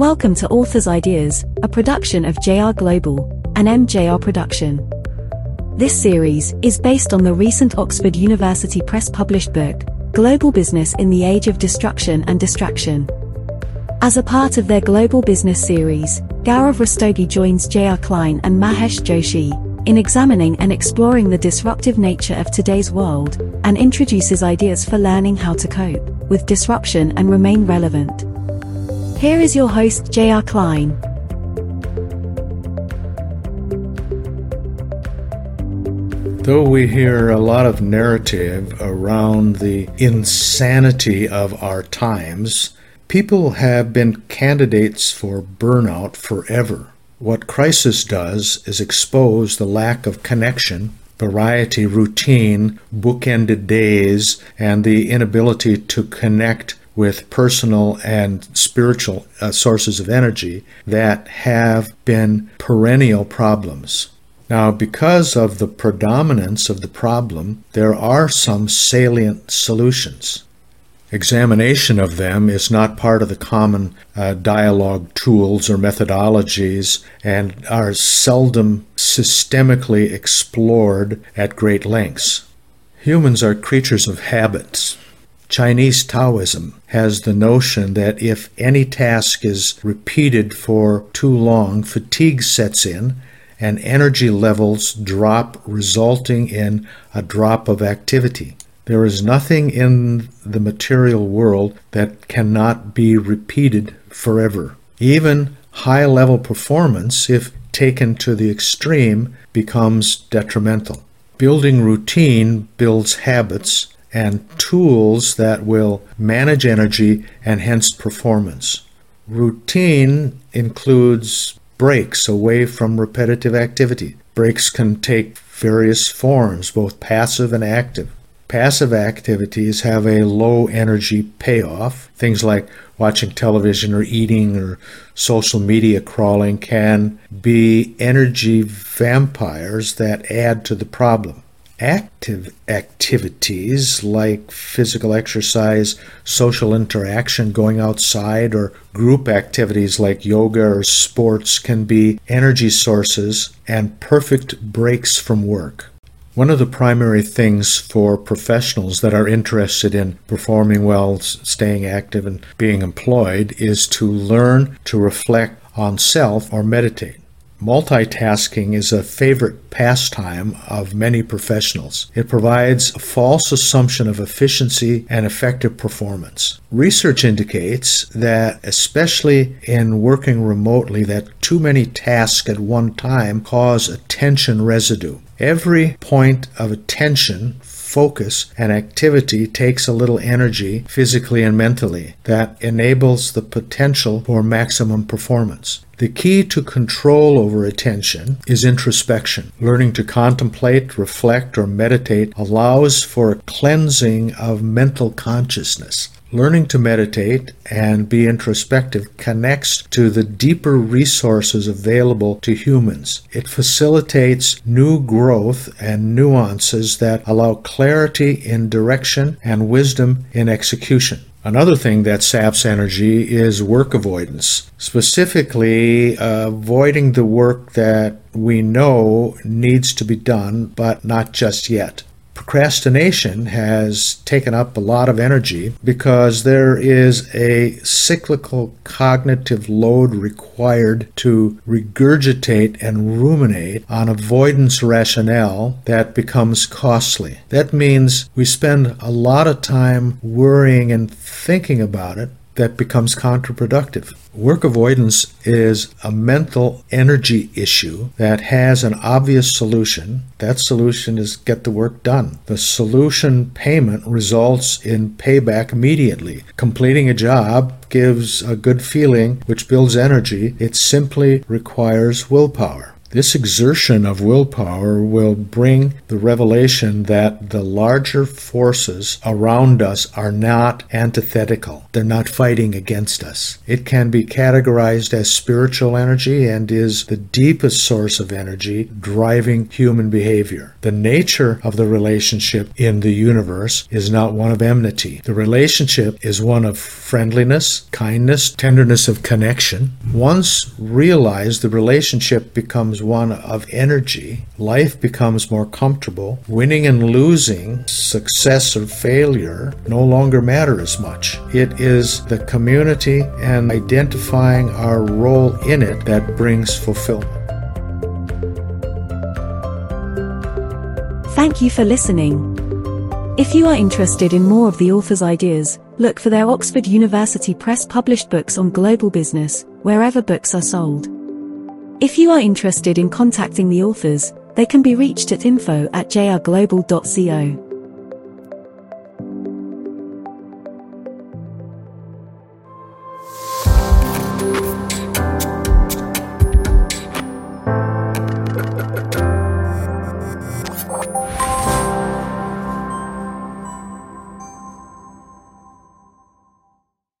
Welcome to Authors Ideas, a production of JR Global, an MJR production. This series is based on the recent Oxford University Press published book, Global Business in the Age of Destruction and Distraction. As a part of their Global Business series, Gaurav Rastogi joins J.R. Klein and Mahesh Joshi in examining and exploring the disruptive nature of today's world and introduces ideas for learning how to cope with disruption and remain relevant. Here is your host, J.R. Klein. Though we hear a lot of narrative around the insanity of our times, people have been candidates for burnout forever. What crisis does is expose the lack of connection, variety, routine, bookended days, and the inability to connect with personal and spiritual uh, sources of energy that have been perennial problems. Now, because of the predominance of the problem, there are some salient solutions. Examination of them is not part of the common uh, dialogue tools or methodologies and are seldom systemically explored at great lengths. Humans are creatures of habits. Chinese Taoism has the notion that if any task is repeated for too long, fatigue sets in and energy levels drop, resulting in a drop of activity. There is nothing in the material world that cannot be repeated forever. Even high level performance, if taken to the extreme, becomes detrimental. Building routine builds habits and tools that will manage energy and hence performance. Routine includes breaks away from repetitive activity. Breaks can take various forms, both passive and active. Passive activities have a low energy payoff. Things like watching television or eating or social media crawling can be energy vampires that add to the problem active activities like physical exercise, social interaction, going outside, or group activities like yoga or sports can be energy sources and perfect breaks from work. One of the primary things for professionals that are interested in performing well, staying active, and being employed is to learn to reflect on self or meditate. Multitasking is a favorite pastime of many professionals. It provides a false assumption of efficiency and effective performance. Research indicates that especially in working remotely that too many tasks at one time cause attention residue. Every point of attention focus and activity takes a little energy physically and mentally that enables the potential for maximum performance. The key to control over attention is introspection. Learning to contemplate, reflect, or meditate allows for a cleansing of mental consciousness. Learning to meditate and be introspective connects to the deeper resources available to humans. It facilitates new growth and nuances that allow clarity in direction and wisdom in execution. Another thing that saps energy is work avoidance, specifically avoiding the work that we know needs to be done, but not just yet. Procrastination has taken up a lot of energy because there is a cyclical cognitive load required to regurgitate and ruminate on avoidance rationale that becomes costly. That means we spend a lot of time worrying and thinking about it that becomes counterproductive. Work avoidance is a mental energy issue that has an obvious solution. That solution is get the work done. The solution payment results in payback immediately. Completing a job gives a good feeling, which builds energy. It simply requires willpower. This exertion of willpower will bring the revelation that the larger forces around us are not antithetical. They're not fighting against us. It can be categorized as spiritual energy and is the deepest source of energy driving human behavior. The nature of the relationship in the universe is not one of enmity. The relationship is one of friendliness, kindness, tenderness of connection. Once realized, the relationship becomes one of energy, life becomes more comfortable. Winning and losing, success or failure, no longer matter as much. It is the community and identifying our role in it that brings fulfillment. Thank you for listening. If you are interested in more of the author's ideas, look for their Oxford University Press published books on global business, wherever books are sold. If you are interested in contacting the authors, they can be reached at info at jrglobal.co.